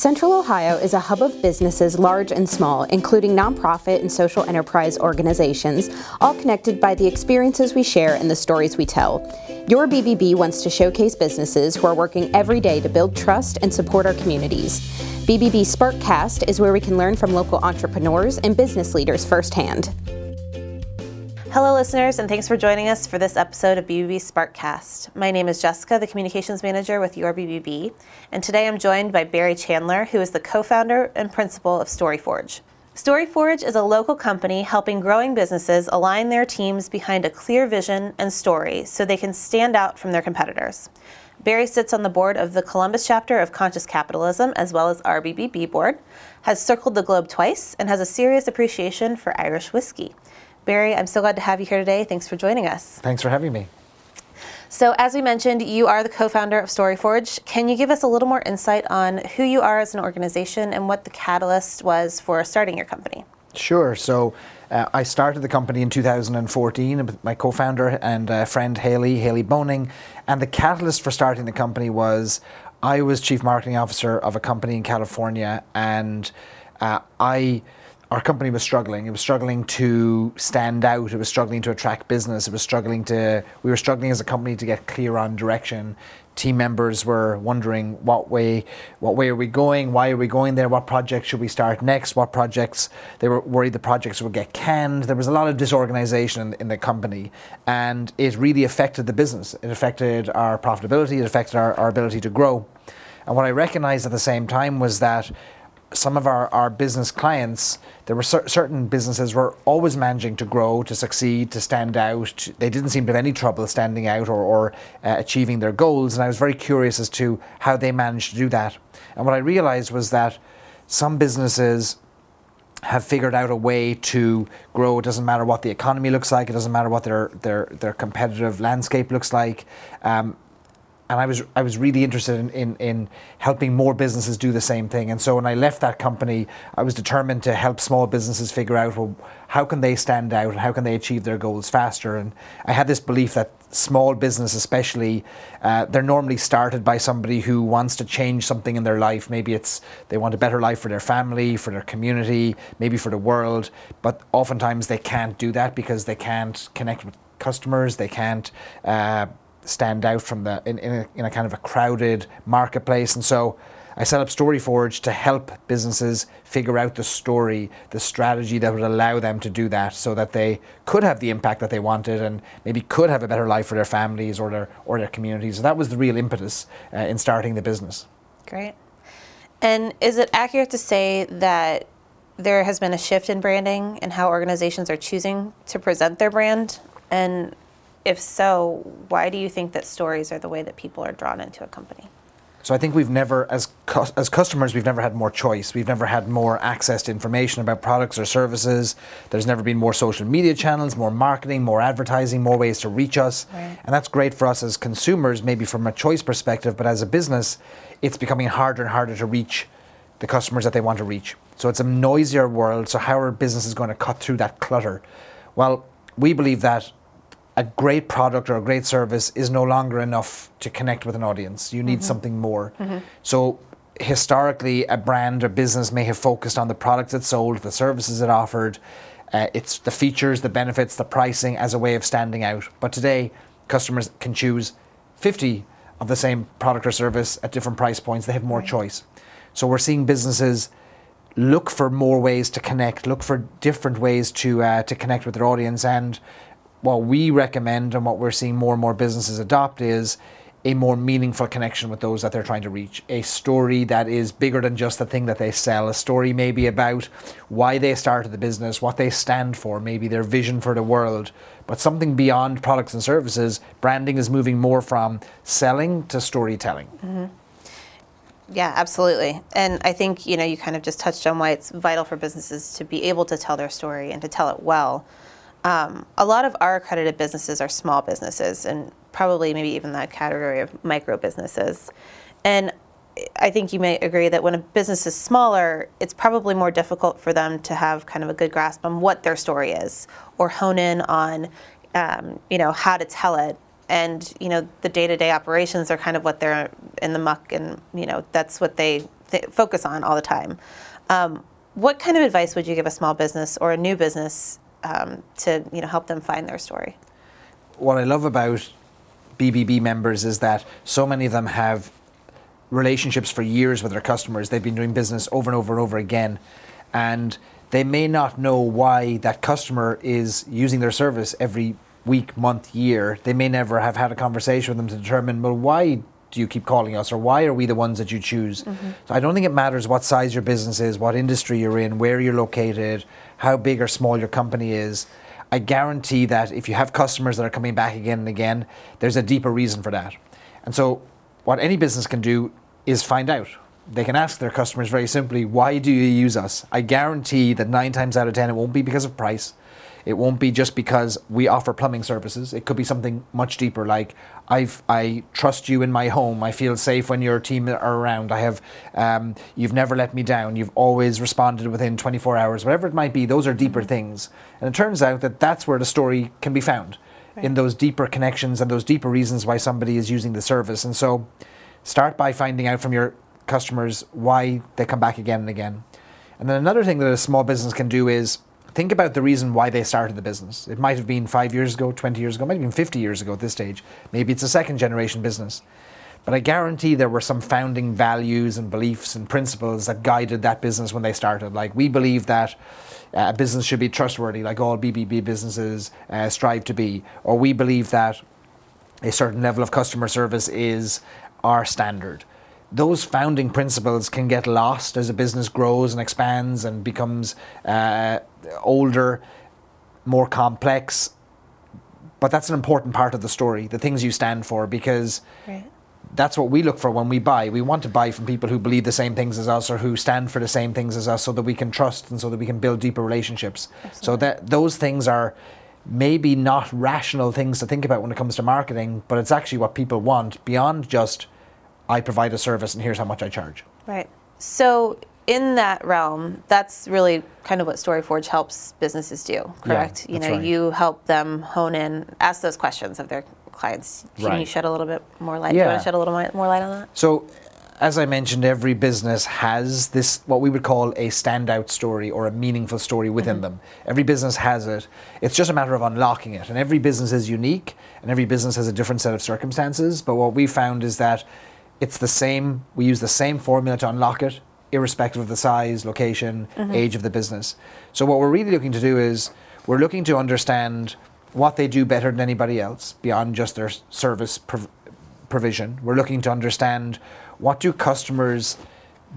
Central Ohio is a hub of businesses large and small, including nonprofit and social enterprise organizations, all connected by the experiences we share and the stories we tell. Your BBB wants to showcase businesses who are working every day to build trust and support our communities. BBB Sparkcast is where we can learn from local entrepreneurs and business leaders firsthand. Hello, listeners, and thanks for joining us for this episode of BBB Sparkcast. My name is Jessica, the Communications Manager with Your BBB, and today I'm joined by Barry Chandler, who is the co founder and principal of StoryForge. StoryForge is a local company helping growing businesses align their teams behind a clear vision and story so they can stand out from their competitors. Barry sits on the board of the Columbus chapter of Conscious Capitalism as well as our BBB board, has circled the globe twice, and has a serious appreciation for Irish whiskey. Barry, I'm so glad to have you here today. Thanks for joining us. Thanks for having me. So, as we mentioned, you are the co founder of StoryForge. Can you give us a little more insight on who you are as an organization and what the catalyst was for starting your company? Sure. So, uh, I started the company in 2014 with my co founder and uh, friend Haley, Haley Boning. And the catalyst for starting the company was I was chief marketing officer of a company in California and uh, I our company was struggling. It was struggling to stand out. It was struggling to attract business. It was struggling to. We were struggling as a company to get clear on direction. Team members were wondering what way, what way are we going? Why are we going there? What projects should we start next? What projects? They were worried the projects would get canned. There was a lot of disorganization in, in the company, and it really affected the business. It affected our profitability. It affected our, our ability to grow. And what I recognized at the same time was that some of our, our business clients, there were cer- certain businesses were always managing to grow, to succeed, to stand out. They didn't seem to have any trouble standing out or, or uh, achieving their goals. And I was very curious as to how they managed to do that. And what I realized was that some businesses have figured out a way to grow. It doesn't matter what the economy looks like. It doesn't matter what their their, their competitive landscape looks like. Um, and I was I was really interested in, in, in helping more businesses do the same thing. And so when I left that company, I was determined to help small businesses figure out well how can they stand out and how can they achieve their goals faster. And I had this belief that small business, especially, uh, they're normally started by somebody who wants to change something in their life. Maybe it's they want a better life for their family, for their community, maybe for the world. But oftentimes they can't do that because they can't connect with customers. They can't. Uh, stand out from the in, in a, in, a, kind of a crowded marketplace. And so I set up StoryForge to help businesses figure out the story, the strategy that would allow them to do that so that they could have the impact that they wanted and maybe could have a better life for their families or their or their communities. So that was the real impetus uh, in starting the business. Great. And is it accurate to say that there has been a shift in branding and how organizations are choosing to present their brand? And if so, why do you think that stories are the way that people are drawn into a company? So I think we've never, as cu- as customers, we've never had more choice. We've never had more access to information about products or services. There's never been more social media channels, more marketing, more advertising, more ways to reach us, right. and that's great for us as consumers, maybe from a choice perspective. But as a business, it's becoming harder and harder to reach the customers that they want to reach. So it's a noisier world. So how are businesses going to cut through that clutter? Well, we believe that a great product or a great service is no longer enough to connect with an audience. You need mm-hmm. something more. Mm-hmm. So historically, a brand or business may have focused on the products it sold, the services it offered, uh, it's the features, the benefits, the pricing as a way of standing out. But today, customers can choose 50 of the same product or service at different price points. They have more right. choice. So we're seeing businesses look for more ways to connect, look for different ways to uh, to connect with their audience, and what we recommend and what we're seeing more and more businesses adopt is a more meaningful connection with those that they're trying to reach. A story that is bigger than just the thing that they sell. A story maybe about why they started the business, what they stand for, maybe their vision for the world, but something beyond products and services. Branding is moving more from selling to storytelling. Mm-hmm. Yeah, absolutely. And I think, you know, you kind of just touched on why it's vital for businesses to be able to tell their story and to tell it well um, a lot of our accredited businesses are small businesses and probably maybe even that category of micro businesses. And I think you may agree that when a business is smaller, it's probably more difficult for them to have kind of a good grasp on what their story is or hone in on, um, you know, how to tell it. And, you know, the day to day operations are kind of what they're in the muck and, you know, that's what they th- focus on all the time. Um, what kind of advice would you give a small business or a new business um, to you know help them find their story? What I love about BBB members is that so many of them have relationships for years with their customers. They've been doing business over and over and over again, and they may not know why that customer is using their service every week, month, year. They may never have had a conversation with them to determine, well, why do you keep calling us or why are we the ones that you choose? Mm-hmm. So I don't think it matters what size your business is, what industry you're in, where you're located, how big or small your company is. I guarantee that if you have customers that are coming back again and again, there's a deeper reason for that. And so what any business can do is find out. They can ask their customers very simply, why do you use us? I guarantee that nine times out of ten, it won't be because of price. It won't be just because we offer plumbing services. It could be something much deeper, like I've, I trust you in my home. I feel safe when your team are around. I have, um, you've never let me down. You've always responded within 24 hours. Whatever it might be, those are deeper mm-hmm. things. And it turns out that that's where the story can be found, right. in those deeper connections and those deeper reasons why somebody is using the service. And so, start by finding out from your customers why they come back again and again. And then another thing that a small business can do is think about the reason why they started the business. It might have been five years ago, 20 years ago, maybe even 50 years ago at this stage. Maybe it's a second generation business. But I guarantee there were some founding values and beliefs and principles that guided that business when they started. Like we believe that uh, a business should be trustworthy, like all BBB businesses uh, strive to be. Or we believe that a certain level of customer service is our standard those founding principles can get lost as a business grows and expands and becomes uh, older, more complex. But that's an important part of the story, the things you stand for, because right. that's what we look for when we buy. We want to buy from people who believe the same things as us or who stand for the same things as us so that we can trust and so that we can build deeper relationships. Absolutely. So that those things are maybe not rational things to think about when it comes to marketing, but it's actually what people want beyond just I provide a service and here's how much I charge. Right. So in that realm, that's really kind of what StoryForge helps businesses do, correct? Yeah, you know, right. you help them hone in, ask those questions of their clients. Can right. you shed a little bit more light? Yeah. Do you want to shed a little more light on that? So as I mentioned, every business has this, what we would call a standout story or a meaningful story within mm-hmm. them. Every business has it. It's just a matter of unlocking it. And every business is unique and every business has a different set of circumstances. But what we found is that it's the same. We use the same formula to unlock it, irrespective of the size, location, mm-hmm. age of the business. So what we're really looking to do is we're looking to understand what they do better than anybody else beyond just their service prov- provision. We're looking to understand what do customers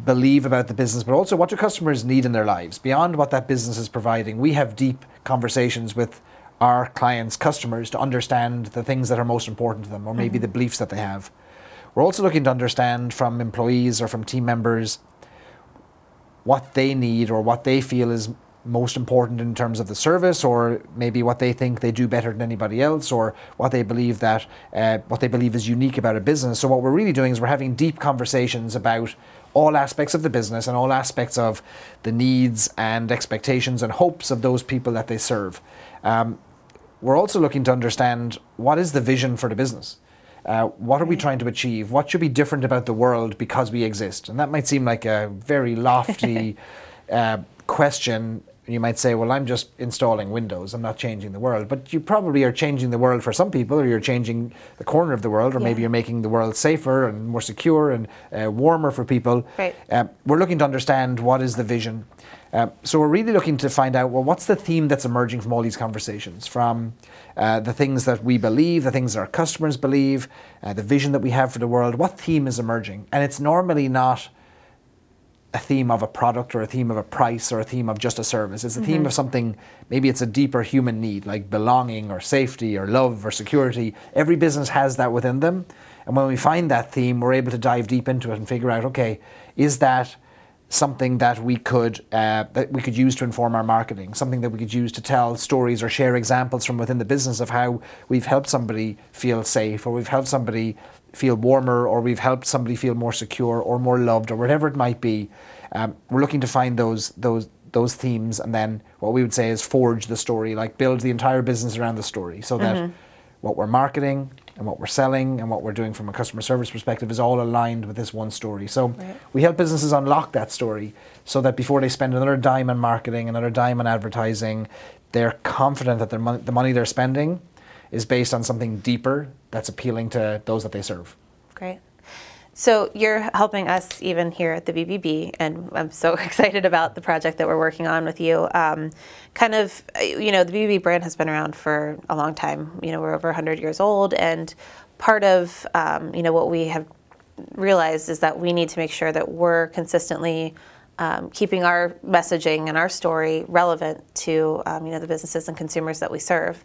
believe about the business, but also what do customers need in their lives beyond what that business is providing. We have deep conversations with our clients, customers, to understand the things that are most important to them, or maybe mm-hmm. the beliefs that they have. We're also looking to understand from employees or from team members what they need or what they feel is most important in terms of the service, or maybe what they think they do better than anybody else, or what they believe that uh, what they believe is unique about a business. So what we're really doing is we're having deep conversations about all aspects of the business and all aspects of the needs and expectations and hopes of those people that they serve. Um, we're also looking to understand what is the vision for the business. Uh, what are we trying to achieve? What should be different about the world because we exist? And that might seem like a very lofty uh, question. You might say, well, I'm just installing Windows. I'm not changing the world. But you probably are changing the world for some people, or you're changing the corner of the world, or yeah. maybe you're making the world safer and more secure and uh, warmer for people. Right. Uh, we're looking to understand what is the vision. Uh, so we're really looking to find out well, what's the theme that's emerging from all these conversations, from uh, the things that we believe, the things that our customers believe, uh, the vision that we have for the world. What theme is emerging? And it's normally not a theme of a product or a theme of a price or a theme of just a service. It's a mm-hmm. theme of something, maybe it's a deeper human need like belonging or safety or love or security. Every business has that within them. And when we find that theme, we're able to dive deep into it and figure out okay, is that something that we could uh, that we could use to inform our marketing, something that we could use to tell stories or share examples from within the business of how we've helped somebody feel safe, or we've helped somebody feel warmer, or we've helped somebody feel more secure, or more loved, or whatever it might be. Um, we're looking to find those those those themes, and then what we would say is forge the story, like build the entire business around the story, so that mm-hmm. what we're marketing, and what we're selling and what we're doing from a customer service perspective is all aligned with this one story. So Right. we help businesses unlock that story so that before they spend another dime on marketing, another dime on advertising, they're confident that their mon- the money they're spending is based on something deeper that's appealing to those that they serve. Great. So you're helping us even here at the BBB, and I'm so excited about the project that we're working on with you. Um, kind of, you know, the BBB brand has been around for a long time. You know, we're over 100 years old, and part of, um, you know, what we have realized is that we need to make sure that we're consistently um, keeping our messaging and our story relevant to, um, you know, the businesses and consumers that we serve.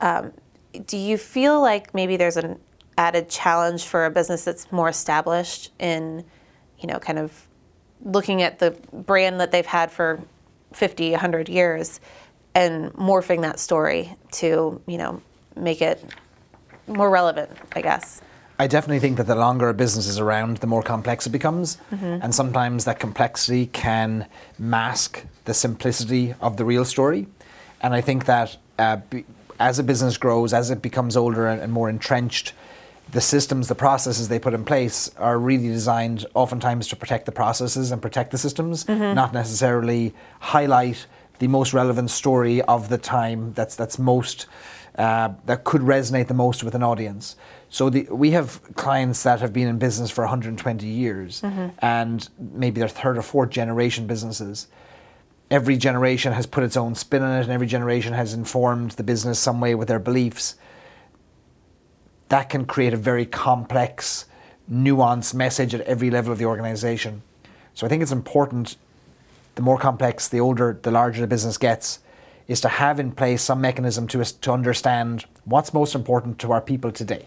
Um, do you feel like maybe there's an added challenge for a business that's more established in, you know, kind of looking at the brand that they've had for 50, 100 years and morphing that story to, you know, make it more relevant, I guess? I definitely think that the longer a business is around, the more complex it becomes. And sometimes that complexity can mask the simplicity of the real story. And I think that uh, be, as a business grows, as it becomes older and, and more entrenched, the systems, the processes they put in place are really designed oftentimes to protect the processes and protect the systems, not necessarily highlight the most relevant story of the time that's that's most uh, that could resonate the most with an audience. So the, we have clients that have been in business for 120 years, and maybe they're third or fourth generation businesses. Every generation has put its own spin on it, and every generation has informed the business some way with their beliefs. That can create a very complex, nuanced message at every level of the organization. So I think it's important the more complex, the older, the larger the business gets, is to have in place some mechanism to, us- to understand what's most important to our people today.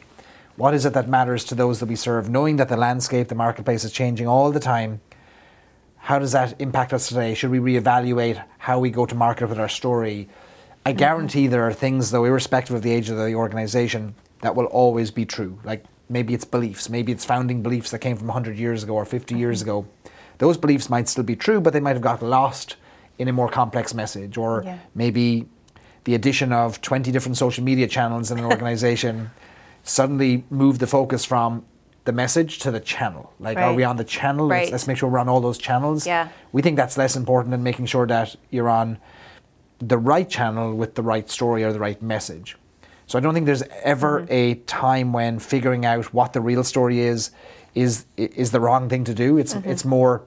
What is it that matters to those that we serve? Knowing that the landscape, the marketplace is changing all the time, how does that impact us today? Should we reevaluate how we go to market with our story? I mm-hmm. guarantee there are things, though, irrespective of the age of the organization, that will always be true. Like maybe it's beliefs, maybe it's founding beliefs that came from 100 years ago or 50 years mm-hmm. ago. Those beliefs might still be true, but they might have got lost in a more complex message. Or Yeah. maybe the addition of 20 different social media channels in an organization suddenly moved the focus from the message to the channel. Like, are we on the channel? Let's, let's make sure we're on all those channels. Yeah. We think that's less important than making sure that you're on the right channel with the right story or the right message. So I don't think there's ever a time when figuring out what the real story is is is the wrong thing to do. It's it's more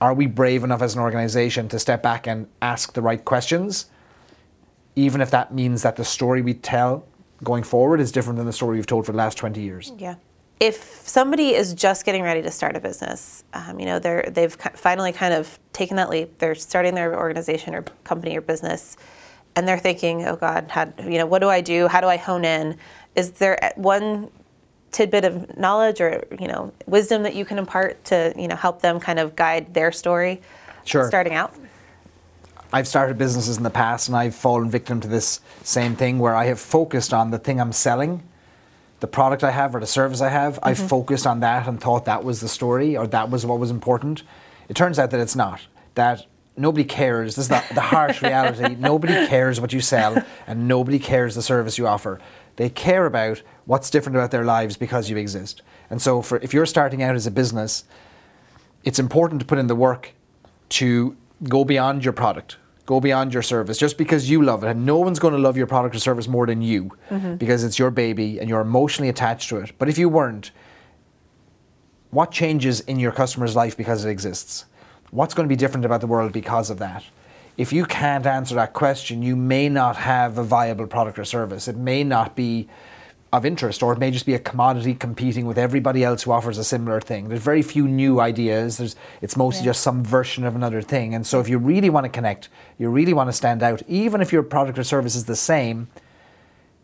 are we brave enough as an organization to step back and ask the right questions even if that means that the story we tell going forward is different than the story we've told for the last 20 years. Yeah. If somebody is just getting ready to start a business, um, you know, they're they've finally kind of taken that leap. They're starting their organization or company or business, and they're thinking, "Oh God, how, you know, what do I do? How do I hone in?" Is there one tidbit of knowledge or you know wisdom that you can impart to you know help them kind of guide their story Sure. starting out? I've started businesses in the past and I've fallen victim to this same thing where I have focused on the thing I'm selling, the product I have or the service I have. I've mm-hmm. focused on that and thought that was the story or that was what was important. It turns out that it's not. That nobody cares. This is the, the harsh reality. Nobody cares what you sell and nobody cares the service you offer. They care about what's different about their lives because you exist. And so for if you're starting out as a business, it's important to put in the work to go beyond your product, go beyond your service, just because you love it. And no one's going to love your product or service more than you mm-hmm. because it's your baby and you're emotionally attached to it. But if you weren't, what changes in your customer's life because it exists? What's going to be different about the world because of that? If you can't answer that question, you may not have a viable product or service. It may not be of interest, or it may just be a commodity competing with everybody else who offers a similar thing. There's very few new ideas. There's, it's mostly Yeah. just some version of another thing. And so, if you really want to connect, you really want to stand out, even if your product or service is the same,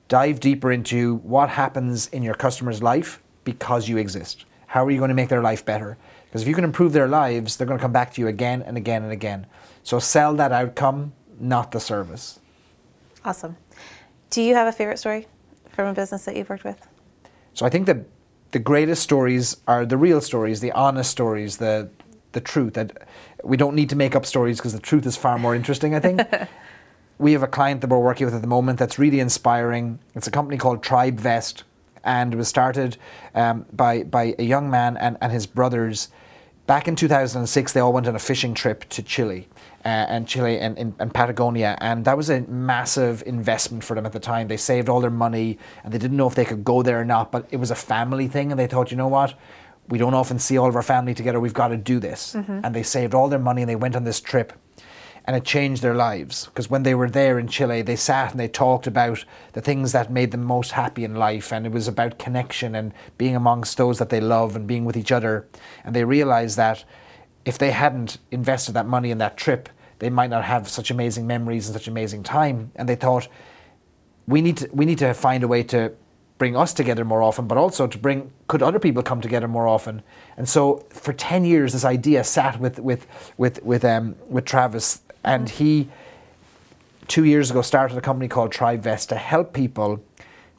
dive deeper into what happens in your customer's life because you exist. How are you going to make their life better? Because if you can improve their lives, they're going to come back to you again and again and again. So sell that outcome, not the service. Awesome. Do you have a favorite story from a business that you've worked with? So I think that the greatest stories are the real stories, the honest stories, the the truth. That we don't need to make up stories because the truth is far more interesting. I think we have a client that we're working with at the moment that's really inspiring. It's a company called TribeVest. and it was started um, by by a young man and, and his brothers. Back in 2006, they all went on a fishing trip to Chile. Uh, and Chile and, and, and, Patagonia. And that was a massive investment for them at the time. They saved all their money and they didn't know if they could go there or not, but it was a family thing. And they thought, you know what? We don't often see all of our family together. We've got to do this. Mm-hmm. And they saved all their money and they went on this trip and it changed their lives because when they were there in Chile, they sat and they talked about the things that made them most happy in life, and it was about connection and being amongst those that they love and being with each other. And they realized that if they hadn't invested that money in that trip, they might not have such amazing memories and such amazing time. And they thought, we need to, we need to find a way to bring us together more often, but also to bring could other people come together more often. And so for ten years, this idea sat with with with with um, with Travis and he, two years ago, started a company called TribeVest to help people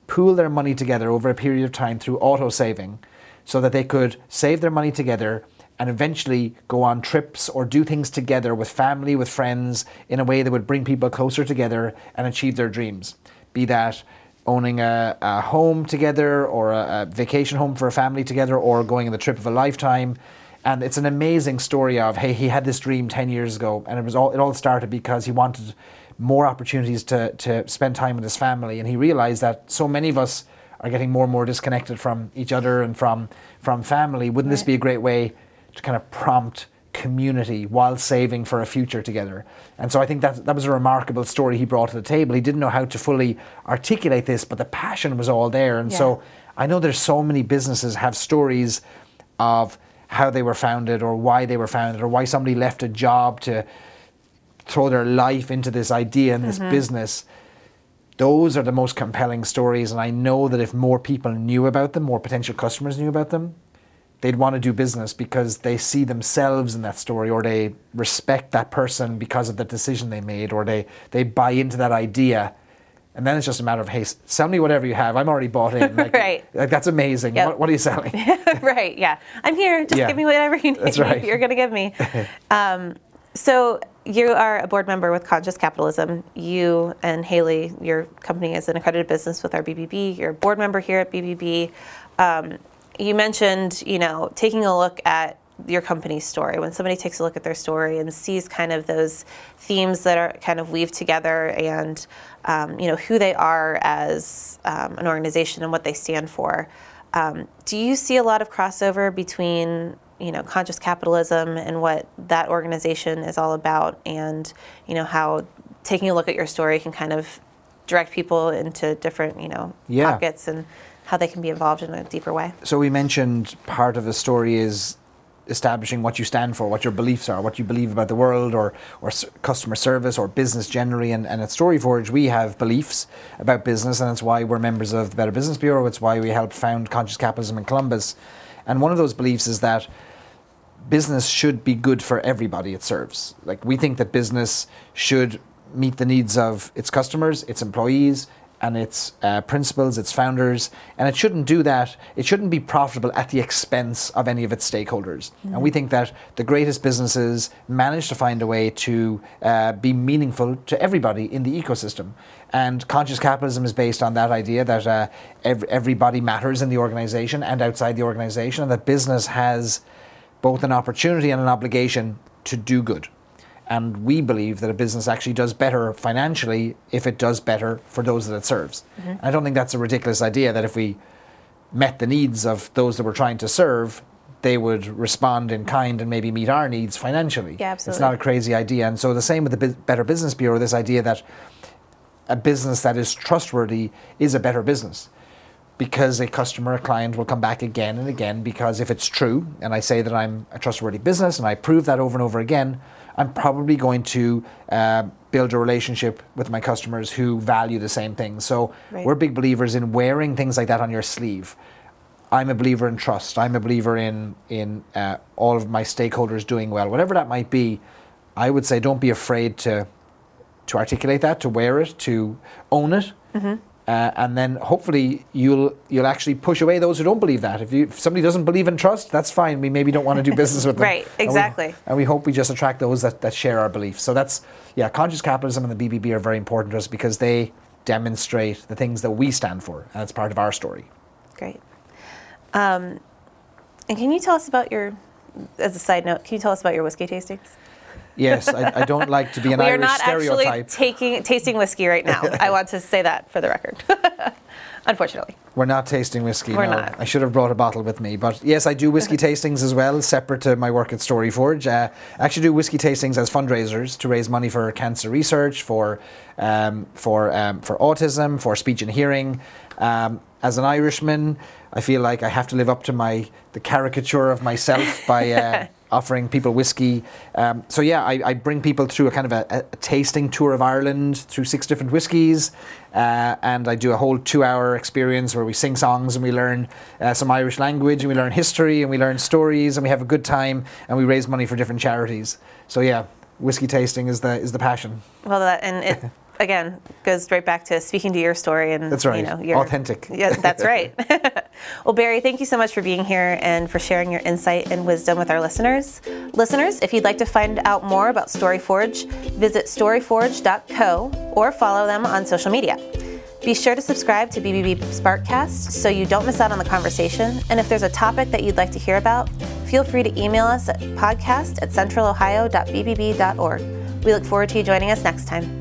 pool their money together over a period of time through auto saving so that they could save their money together and eventually go on trips or do things together with family, with friends, in a way that would bring people closer together and achieve their dreams. Be that owning a, a home together or a, a, vacation home for a family together or going on the trip of a lifetime and it's an amazing story of hey he had this dream 10 years ago and it was all it all started because he wanted more opportunities to to spend time with his family and he realized that so many of us are getting more and more disconnected from each other and from from family wouldn't right. this be a great way to kind of prompt community while saving for a future together. And so I think that that was a remarkable story he brought to the table. He didn't know how to fully articulate this, but the passion was all there. And yeah. so I know there's so many businesses have stories of how they were founded or why they were founded or why somebody left a job to throw their life into this idea and this mm-hmm. business those are the most compelling stories and i know that if more people knew about them more potential customers knew about them they'd want to do business because they see themselves in that story or they respect that person because of the decision they made or they, they buy into that idea and then it's just a matter of, hey, sell me whatever you have. I'm already bought in. Like, right. Like, that's amazing. Yep. What, what, are you selling? right. Yeah. I'm here. Just yeah. give me whatever you need. That's right. You're going to give me. Um, so you are a board member with Conscious Capitalism. You and Haley, your company is an accredited business with our BBB. You're a board member here at BBB. Um, you mentioned, you know, taking a look at your company's story. When somebody takes a look at their story and sees kind of those themes that are kind of weave together and um, you know who they are as um, an organization and what they stand for. Um, do you see a lot of crossover between you know conscious capitalism and what that organization is all about, and you know how taking a look at your story can kind of direct people into different you know yeah. pockets and how they can be involved in a deeper way. So we mentioned part of the story is establishing what you stand for, what your beliefs are, what you believe about the world or, or customer service or business generally. And, and at StoryForge, we have beliefs about business, and that's why we're members of the Better Business Bureau. It's why we helped found Conscious Capitalism in Columbus. And one of those beliefs is that business should be good for everybody it serves. Like, we think that business should meet the needs of its customers, its employees, and its uh, principals, its founders, and it shouldn't do that. It shouldn't be profitable at the expense of any of its stakeholders. Mm-hmm. And we think that the greatest businesses manage to find a way to uh, be meaningful to everybody in the ecosystem. And conscious capitalism is based on that idea that uh, every, everybody matters in the organization and outside the organization, and that business has both an opportunity and an obligation to do good. And we believe that a business actually does better financially if it does better for those that it serves. Mm-hmm. I don't think that's a ridiculous idea that if we met the needs of those that we're trying to serve, they would respond in kind and maybe meet our needs financially. Yeah, absolutely. It's not a crazy idea. And so the same with the Better Business Bureau, this idea that a business that is trustworthy is a better business because a customer, a client will come back again and again because if it's true, and I say that I'm a trustworthy business and I prove that over and over again, I'm probably going to uh, build a relationship with my customers who value the same things. So right. we're big believers in wearing things like that on your sleeve. I'm a believer in trust. I'm a believer in in uh, all of my stakeholders doing well, whatever that might be. I would say don't be afraid to to articulate that, to wear it, to own it, mm-hmm. Uh, and then hopefully you'll you'll actually push away those who don't believe that. If, you, if somebody doesn't believe in trust, that's fine. We maybe don't want to do business with them. right, exactly. And we, and we, hope we just attract those that, that share our beliefs. So that's yeah, conscious capitalism and the BBB are very important to us because they demonstrate the things that we stand for, and it's part of our story. great. Um, and can you tell us about your, as a side note, can you tell us about your whiskey tastings? Yes, I, I don't like to be an we are not stereotype. actually taking tasting whiskey right now. I want to say that for the record. Unfortunately. We're not tasting whiskey. We're no. not. I should have brought a bottle with me. But yes, I do whiskey tastings as well, separate to my work at Storyforge. Uh, I actually do whiskey tastings as fundraisers to raise money for cancer research, for um, for um, for autism, for speech and hearing. Um, as an Irishman, I feel like I have to live up to my the caricature of myself by. Uh, offering people whiskey. Um, so yeah, I, I, bring people through a kind of a, a, tasting tour of Ireland through six different whiskies, uh, and I do a whole two-hour experience where we sing songs and we learn uh, some Irish language and we learn history and we learn stories and we have a good time and we raise money for different charities. So yeah, whiskey tasting is the is the passion. Well, that and it again goes right back to speaking to your story and that's right. You know, your, authentic. Yeah, that's right. well, Barry, thank you so much for being here and for sharing your insight and wisdom with our listeners. Listeners, if you'd like to find out more about Storyforge, visit storyforge.co or follow them on social media. Be sure to subscribe to BBB Sparkcast so you don't miss out on the conversation. And if there's a topic that you'd like to hear about, feel free to email us at podcast at centralohio.bbb.org. We look forward to you joining us next time.